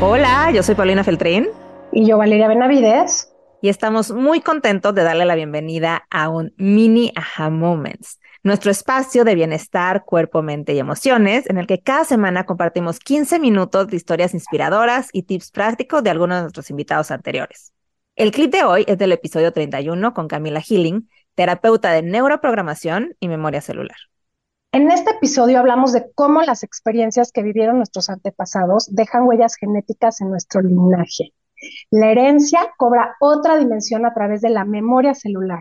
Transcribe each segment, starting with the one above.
Hola, yo soy Paulina Feltrín. Y yo, Valeria Benavides. Y estamos muy contentos de darle la bienvenida a un mini Aha Moments, nuestro espacio de bienestar, cuerpo, mente y emociones, en el que cada semana compartimos 15 minutos de historias inspiradoras y tips prácticos de algunos de nuestros invitados anteriores. El clip de hoy es del episodio 31 con Camila Healing, terapeuta de neuroprogramación y memoria celular. En este episodio hablamos de cómo las experiencias que vivieron nuestros antepasados dejan huellas genéticas en nuestro linaje. La herencia cobra otra dimensión a través de la memoria celular,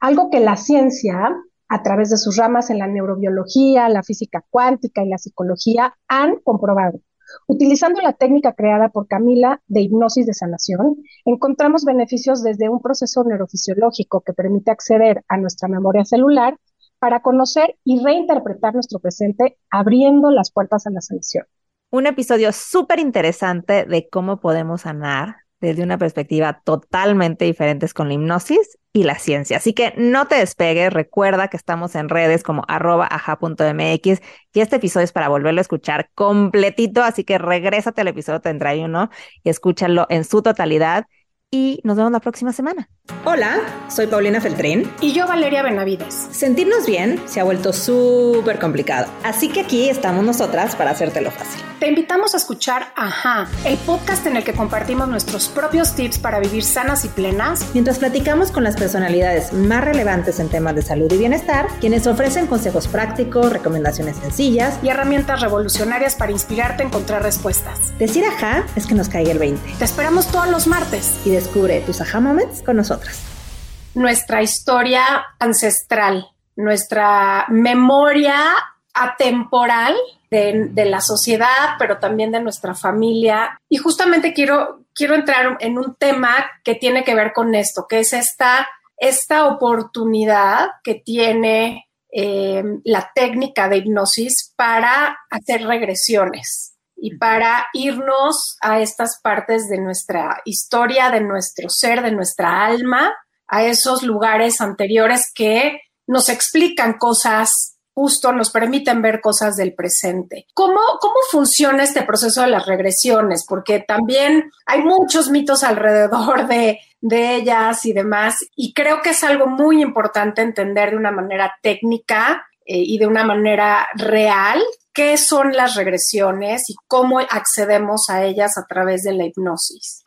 algo que la ciencia, a través de sus ramas en la neurobiología, la física cuántica y la psicología, han comprobado. Utilizando la técnica creada por Camila de hipnosis de sanación, encontramos beneficios desde un proceso neurofisiológico que permite acceder a nuestra memoria celular para conocer y reinterpretar nuestro presente, abriendo las puertas a la sanación. Un episodio súper interesante de cómo podemos sanar desde una perspectiva totalmente diferente con la hipnosis y la ciencia. Así que no te despegues, recuerda que estamos en redes como arroba aja.mx y este episodio es para volverlo a escuchar completito, así que regrésate al episodio 31 y escúchalo en su totalidad y nos vemos la próxima semana. Hola, soy Paulina Feltrín. Y yo Valeria Benavides. Sentirnos bien se ha vuelto súper complicado, así que aquí estamos nosotras para hacértelo fácil. Te invitamos a escuchar Ajá, el podcast en el que compartimos nuestros propios tips para vivir sanas y plenas, mientras platicamos con las personalidades más relevantes en temas de salud y bienestar, quienes ofrecen consejos prácticos, recomendaciones sencillas y herramientas revolucionarias para inspirarte a encontrar respuestas. Decir Ajá es que nos caiga el 20. Te esperamos todos los martes y descubre tus Ajá Moments con nosotras. Nuestra historia ancestral, nuestra memoria atemporal de, la sociedad, pero también de nuestra familia. Y justamente quiero, quiero entrar en un tema que tiene que ver con esto, que es esta, esta oportunidad que tiene eh, la técnica de hipnosis para hacer regresiones y para irnos a estas partes de nuestra historia, de nuestro ser, de nuestra alma, a esos lugares anteriores que nos explican cosas justo nos permiten ver cosas del presente. ¿Cómo, ¿Cómo funciona este proceso de las regresiones? Porque también hay muchos mitos alrededor de, de ellas y demás, y creo que es algo muy importante entender de una manera técnica eh, y de una manera real qué son las regresiones y cómo accedemos a ellas a través de la hipnosis.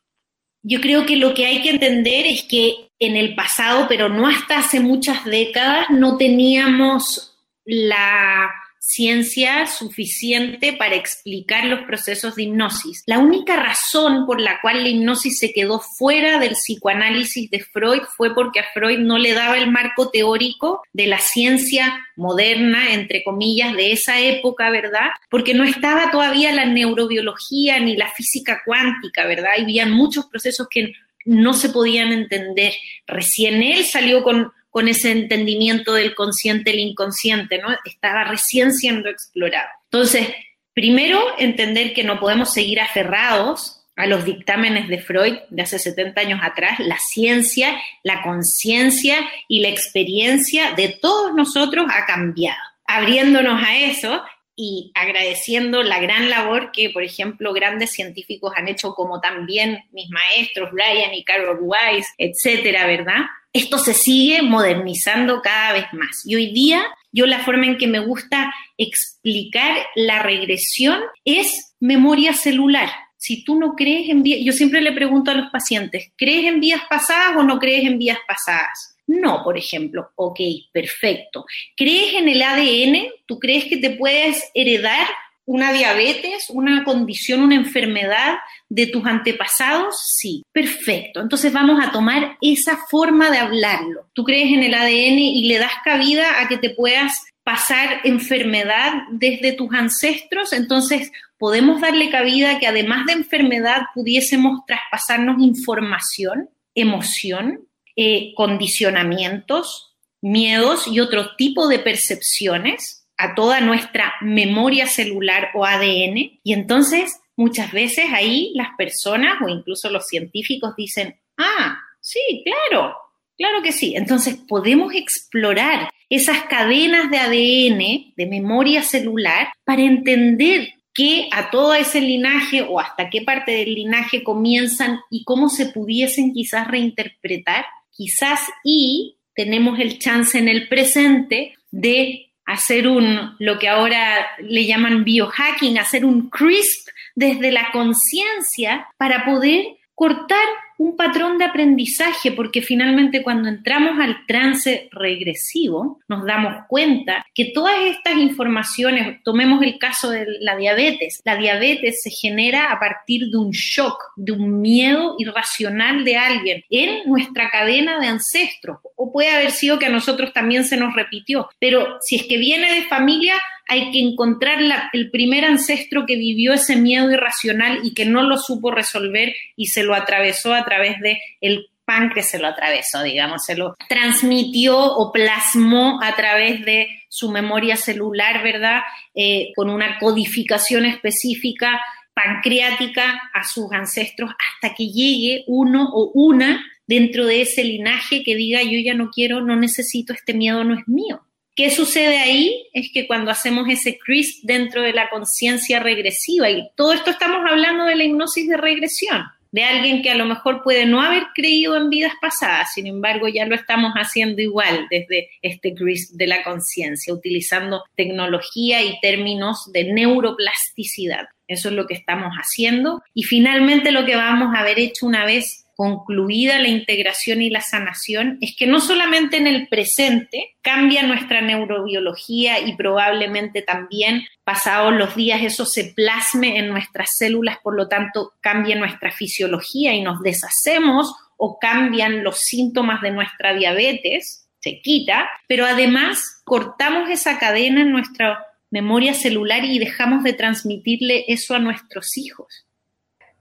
Yo creo que lo que hay que entender es que en el pasado, pero no hasta hace muchas décadas, no teníamos la ciencia suficiente para explicar los procesos de hipnosis. La única razón por la cual la hipnosis se quedó fuera del psicoanálisis de Freud fue porque a Freud no le daba el marco teórico de la ciencia moderna, entre comillas, de esa época, ¿verdad? Porque no estaba todavía la neurobiología ni la física cuántica, ¿verdad? Había muchos procesos que no se podían entender. Recién él salió con con ese entendimiento del consciente, el inconsciente, ¿no? Estaba recién siendo explorado. Entonces, primero, entender que no podemos seguir aferrados a los dictámenes de Freud de hace 70 años atrás, la ciencia, la conciencia y la experiencia de todos nosotros ha cambiado. Abriéndonos a eso y agradeciendo la gran labor que, por ejemplo, grandes científicos han hecho, como también mis maestros, Brian y Carol Weiss, etcétera, ¿verdad? Esto se sigue modernizando cada vez más. Y hoy día yo la forma en que me gusta explicar la regresión es memoria celular. Si tú no crees en vías, yo siempre le pregunto a los pacientes, ¿crees en vías pasadas o no crees en vías pasadas? No, por ejemplo, ok, perfecto. ¿Crees en el ADN? ¿Tú crees que te puedes heredar una diabetes, una condición, una enfermedad de tus antepasados? Sí, perfecto. Entonces vamos a tomar esa forma de hablarlo. Tú crees en el ADN y le das cabida a que te puedas pasar enfermedad desde tus ancestros, entonces podemos darle cabida que además de enfermedad pudiésemos traspasarnos información, emoción, eh, condicionamientos, miedos y otro tipo de percepciones a toda nuestra memoria celular o ADN. Y entonces muchas veces ahí las personas o incluso los científicos dicen, ah, sí, claro, claro que sí. Entonces podemos explorar esas cadenas de ADN, de memoria celular, para entender qué a todo ese linaje o hasta qué parte del linaje comienzan y cómo se pudiesen quizás reinterpretar, quizás y tenemos el chance en el presente de hacer un, lo que ahora le llaman biohacking, hacer un crisp desde la conciencia para poder cortar un patrón de aprendizaje, porque finalmente cuando entramos al trance regresivo, nos damos cuenta que todas estas informaciones, tomemos el caso de la diabetes, la diabetes se genera a partir de un shock, de un miedo irracional de alguien en nuestra cadena de ancestros, o puede haber sido que a nosotros también se nos repitió, pero si es que viene de familia, hay que encontrar el primer ancestro que vivió ese miedo irracional y que no lo supo resolver y se lo atravesó a través de el páncreas, se lo atravesó, digamos, se lo transmitió o plasmó a través de su memoria celular, ¿verdad? Eh, con una codificación específica pancreática a sus ancestros hasta que llegue uno o una dentro de ese linaje que diga yo ya no quiero, no necesito, este miedo no es mío. ¿Qué sucede ahí? Es que cuando hacemos ese crisp dentro de la conciencia regresiva, y todo esto estamos hablando de la hipnosis de regresión, de alguien que a lo mejor puede no haber creído en vidas pasadas, sin embargo ya lo estamos haciendo igual desde este crisp de la conciencia, utilizando tecnología y términos de neuroplasticidad. Eso es lo que estamos haciendo. Y finalmente lo que vamos a haber hecho una vez concluida la integración y la sanación es que no solamente en el presente cambia nuestra neurobiología y probablemente también pasados los días eso se plasme en nuestras células, por lo tanto cambia nuestra fisiología y nos deshacemos o cambian los síntomas de nuestra diabetes, se quita, pero además cortamos esa cadena en nuestra memoria celular y dejamos de transmitirle eso a nuestros hijos.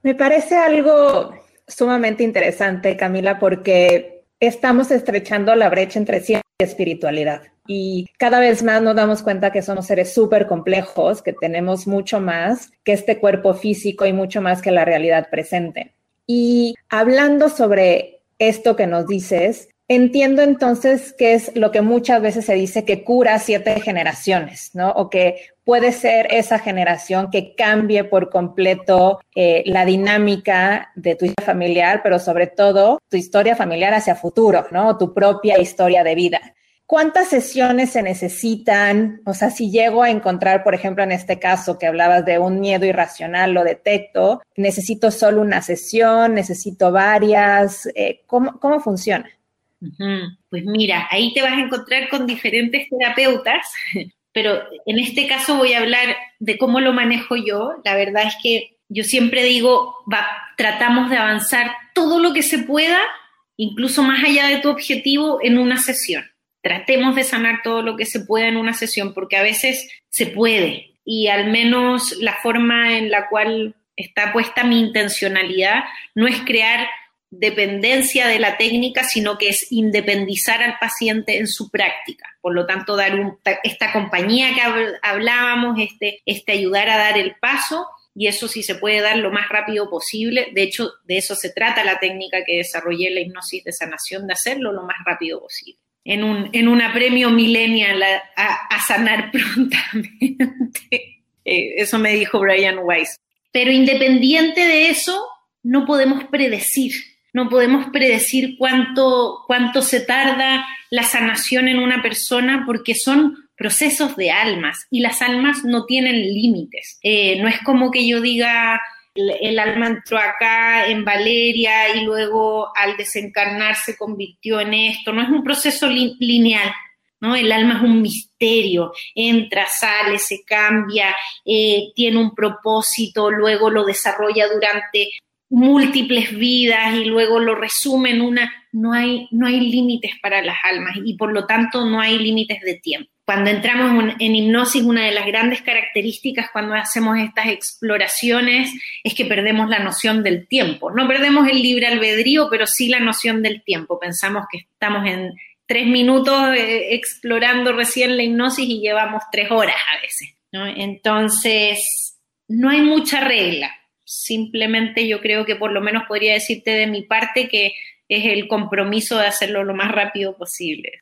Me parece algo sumamente interesante, Camila, porque estamos estrechando la brecha entre ciencia y espiritualidad. Y cada vez más nos damos cuenta que somos seres súper complejos, que tenemos mucho más que este cuerpo físico y mucho más que la realidad presente. Y hablando sobre esto que nos dices, Entiendo entonces que es lo que muchas veces se dice que cura siete generaciones, ¿no? O que puede ser esa generación que cambie por completo eh, la dinámica de tu historia familiar, pero sobre todo tu historia familiar hacia futuro, ¿no? Tu propia historia de vida. ¿Cuántas sesiones se necesitan? O sea, si llego a encontrar, por ejemplo, en este caso que hablabas de un miedo irracional, lo detecto, necesito solo una sesión, necesito varias, eh, ¿cómo, ¿cómo funciona? Pues mira, ahí te vas a encontrar con diferentes terapeutas, pero en este caso voy a hablar de cómo lo manejo yo. La verdad es que yo siempre digo, va, tratamos de avanzar todo lo que se pueda, incluso más allá de tu objetivo, en una sesión. Tratemos de sanar todo lo que se pueda en una sesión, porque a veces se puede. Y al menos la forma en la cual está puesta mi intencionalidad no es crear dependencia de la técnica, sino que es independizar al paciente en su práctica. Por lo tanto, dar esta compañía que hablábamos, este, este ayudar a dar el paso, y eso sí se puede dar lo más rápido posible. De hecho, de eso se trata la técnica que desarrollé la hipnosis de sanación, de hacerlo lo más rápido posible. En un, en un apremio millennial a, sanar prontamente. Eh, eso me dijo Brian Weiss. Pero independiente de eso, no podemos predecir no podemos predecir cuánto, cuánto se tarda la sanación en una persona porque son procesos de almas y las almas no tienen límites. Eh, no es como que yo diga, el, alma entró acá en Valeria y luego al desencarnar se convirtió en esto. No es un proceso lineal. ¿No? El alma es un misterio, entra, sale, se cambia, eh, tiene un propósito, luego lo desarrolla durante múltiples vidas y luego lo resume en una, no hay, no hay límites para las almas y por lo tanto no hay límites de tiempo. Cuando entramos en, hipnosis, una de las grandes características cuando hacemos estas exploraciones es que perdemos la noción del tiempo. No perdemos el libre albedrío, pero sí la noción del tiempo. Pensamos que estamos en tres minutos eh, explorando recién la hipnosis y llevamos tres horas a veces. Entonces, no hay mucha regla Simplemente yo creo que por lo menos podría decirte de mi parte que es el compromiso de hacerlo lo más rápido posible.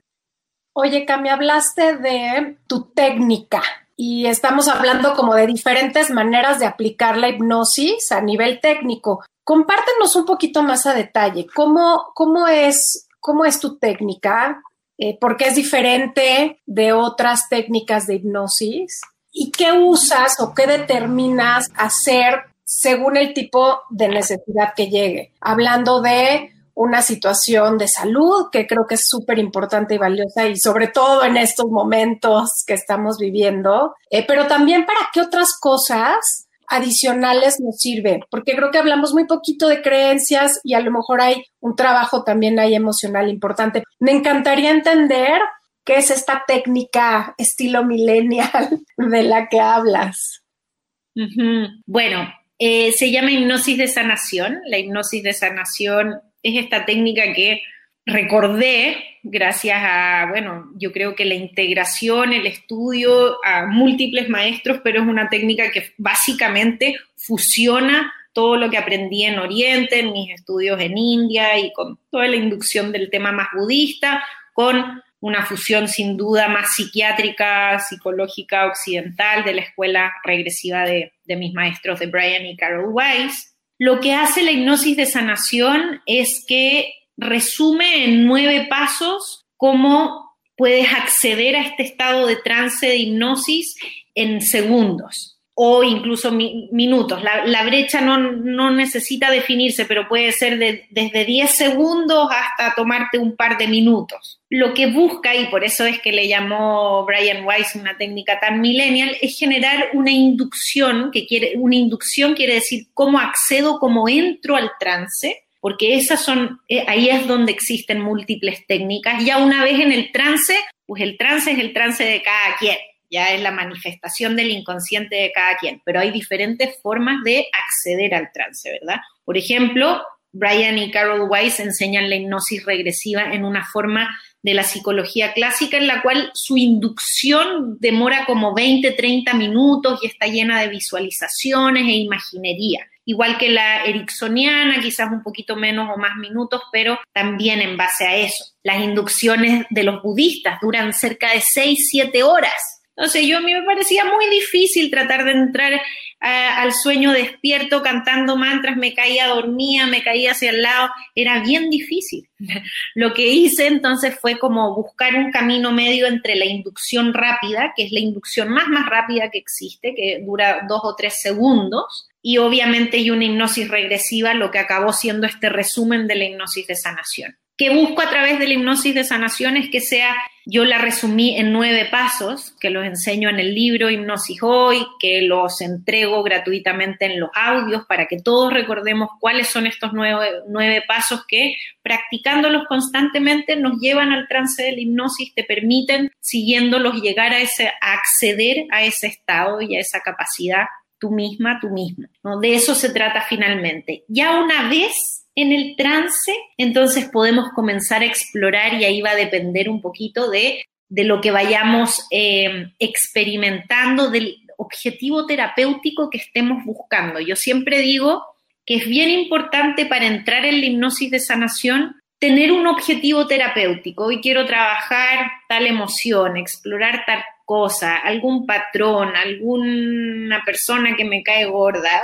Oye, Cami, hablaste de tu técnica y estamos hablando como de diferentes maneras de aplicar la hipnosis a nivel técnico. Compártenos un poquito más a detalle, ¿cómo, cómo, es, cómo es tu técnica? Eh, ¿Por qué es diferente de otras técnicas de hipnosis? ¿Y qué usas o qué determinas hacer según el tipo de necesidad que llegue? Hablando de una situación de salud que creo que es súper importante y valiosa y sobre todo en estos momentos que estamos viviendo, eh, pero también para qué otras cosas adicionales nos sirve, porque creo que hablamos muy poquito de creencias y a lo mejor hay un trabajo también ahí emocional importante. Me encantaría entender qué es esta técnica estilo millennial de la que hablas. Bueno, eh, se llama hipnosis de sanación. La hipnosis de sanación es esta técnica que recordé gracias a, bueno, yo creo que la integración, el estudio a múltiples maestros, pero es una técnica que básicamente fusiona todo lo que aprendí en Oriente, en mis estudios en India y con toda la inducción del tema más budista, con una fusión sin duda más psiquiátrica, psicológica, occidental de la escuela regresiva de, mis maestros de Brian y Carol Weiss. Lo que hace la hipnosis de sanación es que resume en nueve pasos cómo puedes acceder a este estado de trance de hipnosis en segundos o incluso minutos. La, brecha no, necesita definirse, pero puede ser desde 10 segundos hasta tomarte un par de minutos. Lo que busca, y por eso es que le llamó Brian Weiss una técnica tan millennial, es generar una inducción, que quiere, una inducción quiere decir cómo accedo, cómo entro al trance, porque esas son, eh, ahí es donde existen múltiples técnicas. Ya una vez en el trance, pues el trance es el trance de cada quien ya es la manifestación del inconsciente de cada quien, pero hay diferentes formas de acceder al trance, ¿verdad? Por ejemplo, Brian y Carol Weiss enseñan la hipnosis regresiva en una forma de la psicología clásica en la cual su inducción demora como 20, 30 minutos y está llena de visualizaciones e imaginería. Igual que la ericksoniana, quizás un poquito menos o más minutos, pero también en base a eso. Las inducciones de los budistas duran cerca de 6, 7 horas entonces yo a mí me parecía muy difícil tratar de entrar eh, al sueño despierto cantando mantras, me caía dormía, me caía hacia el lado, era bien difícil. Lo que hice entonces fue como buscar un camino medio entre la inducción rápida, que es la inducción más más rápida que existe, que dura dos o tres segundos, y obviamente y una hipnosis regresiva, lo que acabó siendo este resumen de la hipnosis de sanación que busco a través de la hipnosis de sanación es que sea, yo la resumí en nueve pasos, que los enseño en el libro Hipnosis Hoy, que los entrego gratuitamente en los audios para que todos recordemos cuáles son estos nueve, nueve pasos que practicándolos constantemente nos llevan al trance de la hipnosis, te permiten, siguiéndolos, llegar a, ese, a acceder a ese estado y a esa capacidad tú misma, tú mismo. ¿no? De eso se trata finalmente. Ya una vez en el trance, entonces podemos comenzar a explorar y ahí va a depender un poquito de, lo que vayamos eh, experimentando, del objetivo terapéutico que estemos buscando. Yo siempre digo que es bien importante para entrar en la hipnosis de sanación tener un objetivo terapéutico. Hoy quiero trabajar tal emoción, explorar tal cosa, algún patrón, alguna persona que me cae gorda,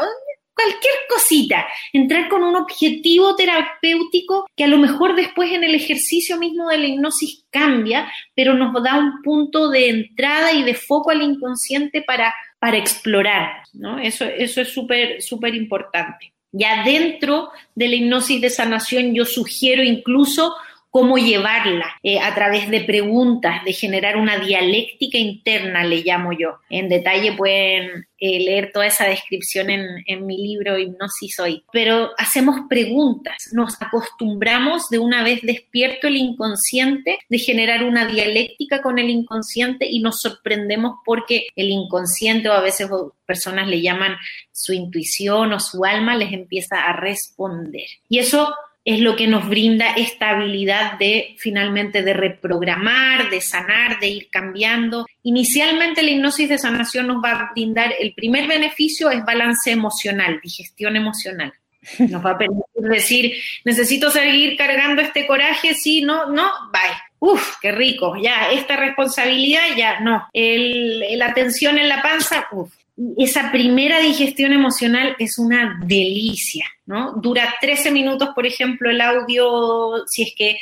cualquier cosita, entrar con un objetivo terapéutico que a lo mejor después en el ejercicio mismo de la hipnosis cambia, pero nos da un punto de entrada y de foco al inconsciente para, para explorar, ¿no? Eso, eso es súper, súper importante. Ya dentro de la hipnosis de sanación yo sugiero incluso cómo llevarla eh, a través de preguntas, de generar una dialéctica interna, le llamo yo. En detalle pueden eh, leer toda esa descripción en, en, mi libro Hipnosis Hoy. Pero hacemos preguntas, nos acostumbramos de una vez despierto el inconsciente de generar una dialéctica con el inconsciente y nos sorprendemos porque el inconsciente o a veces personas le llaman su intuición o su alma les empieza a responder. Y eso es lo que nos brinda esta habilidad de finalmente de reprogramar, de sanar, de ir cambiando. Inicialmente la hipnosis de sanación nos va a brindar, el primer beneficio es balance emocional, digestión emocional. Nos va a permitir decir, necesito seguir cargando este coraje, sí, no, no, bye Uf, qué rico, ya, esta responsabilidad, ya, no. El, la tensión en la panza, uf. Esa primera digestión emocional es una delicia, ¿no? Dura 13 minutos, por ejemplo, el audio, si es que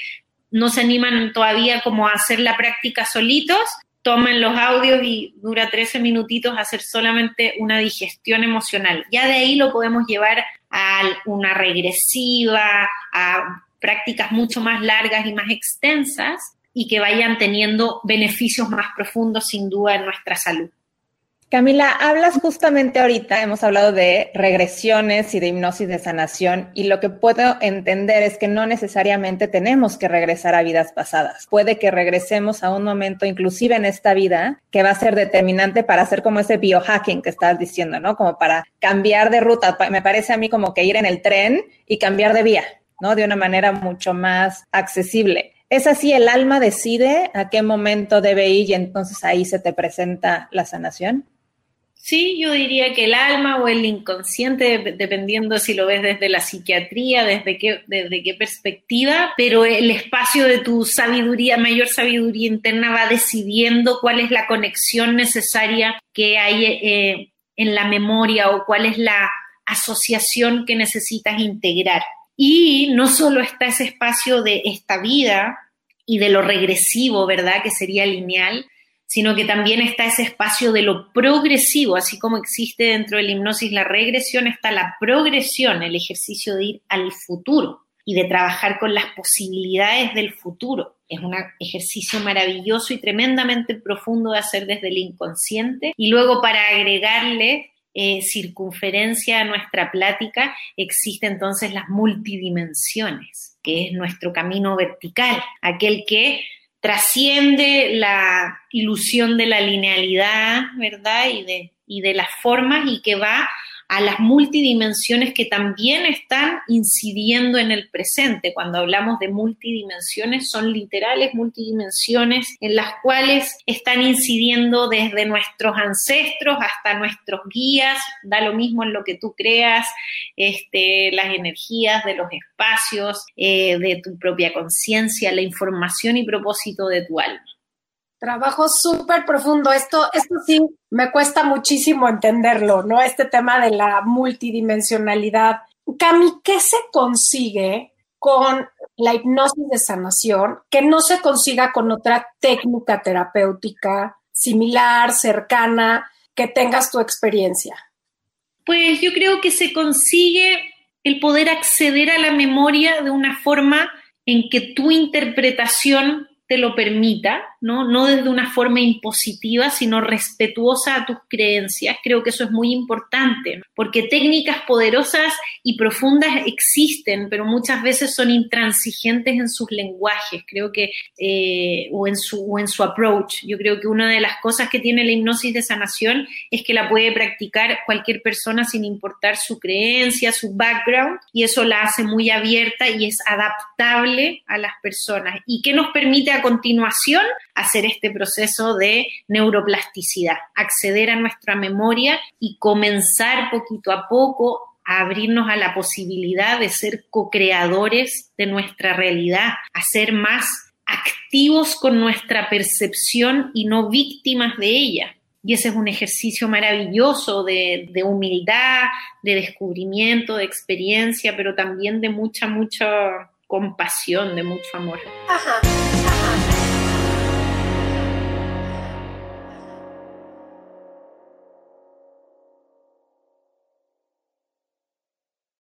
no se animan todavía como a hacer la práctica solitos, tomen los audios y dura 13 minutitos hacer solamente una digestión emocional. Ya de ahí lo podemos llevar a una regresiva, a prácticas mucho más largas y más extensas y que vayan teniendo beneficios más profundos sin duda en nuestra salud. Camila, hablas justamente ahorita, hemos hablado de regresiones y de hipnosis de sanación y lo que puedo entender es que no necesariamente tenemos que regresar a vidas pasadas. Puede que regresemos a un momento, inclusive en esta vida, que va a ser determinante para hacer como ese biohacking que estás diciendo, ¿no? Como para cambiar de ruta. Me parece a mí como que ir en el tren y cambiar de vía, ¿no? De una manera mucho más accesible. ¿Es así? ¿El alma decide a qué momento debe ir y entonces ahí se te presenta la sanación? Sí, yo diría que el alma o el inconsciente, dependiendo si lo ves desde la psiquiatría, desde qué, desde qué perspectiva, pero el espacio de tu sabiduría, mayor sabiduría interna va decidiendo cuál es la conexión necesaria que hay eh, en la memoria o cuál es la asociación que necesitas integrar. Y no solo está ese espacio de esta vida y de lo regresivo, ¿verdad? Que sería lineal, sino que también está ese espacio de lo progresivo, así como existe dentro de la hipnosis la regresión, está la progresión, el ejercicio de ir al futuro y de trabajar con las posibilidades del futuro. Es un ejercicio maravilloso y tremendamente profundo de hacer desde el inconsciente. Y luego para agregarle eh, circunferencia a nuestra plática, existe entonces las multidimensiones, que es nuestro camino vertical, aquel que trasciende la ilusión de la linealidad, ¿verdad? Y de, y de las formas y que va a las multidimensiones que también están incidiendo en el presente. Cuando hablamos de multidimensiones, son literales multidimensiones en las cuales están incidiendo desde nuestros ancestros hasta nuestros guías, da lo mismo en lo que tú creas, este, las energías de los espacios, eh, de tu propia conciencia, la información y propósito de tu alma. Trabajo súper profundo. Esto, esto sí me cuesta muchísimo entenderlo, ¿no? Este tema de la multidimensionalidad. Cami, ¿qué se consigue con la hipnosis de sanación que no se consiga con otra técnica terapéutica similar, cercana, que tengas tu experiencia? Pues yo creo que se consigue el poder acceder a la memoria de una forma en que tu interpretación te lo permita, ¿no? No desde una forma impositiva, sino respetuosa a tus creencias. Creo que eso es muy importante, porque técnicas poderosas y profundas existen, pero muchas veces son intransigentes en sus lenguajes, creo que, eh, o, en su, o en su approach. Yo creo que una de las cosas que tiene la hipnosis de sanación es que la puede practicar cualquier persona sin importar su creencia, su background, y eso la hace muy abierta y es adaptable a las personas. ¿Y qué nos permite a continuación hacer este proceso de neuroplasticidad, acceder a nuestra memoria y comenzar poquito a poco a abrirnos a la posibilidad de ser co-creadores de nuestra realidad, a ser más activos con nuestra percepción y no víctimas de ella. Y ese es un ejercicio maravilloso de, de, humildad, de descubrimiento, de experiencia, pero también de mucha, mucha compasión, de mucho amor. Ajá.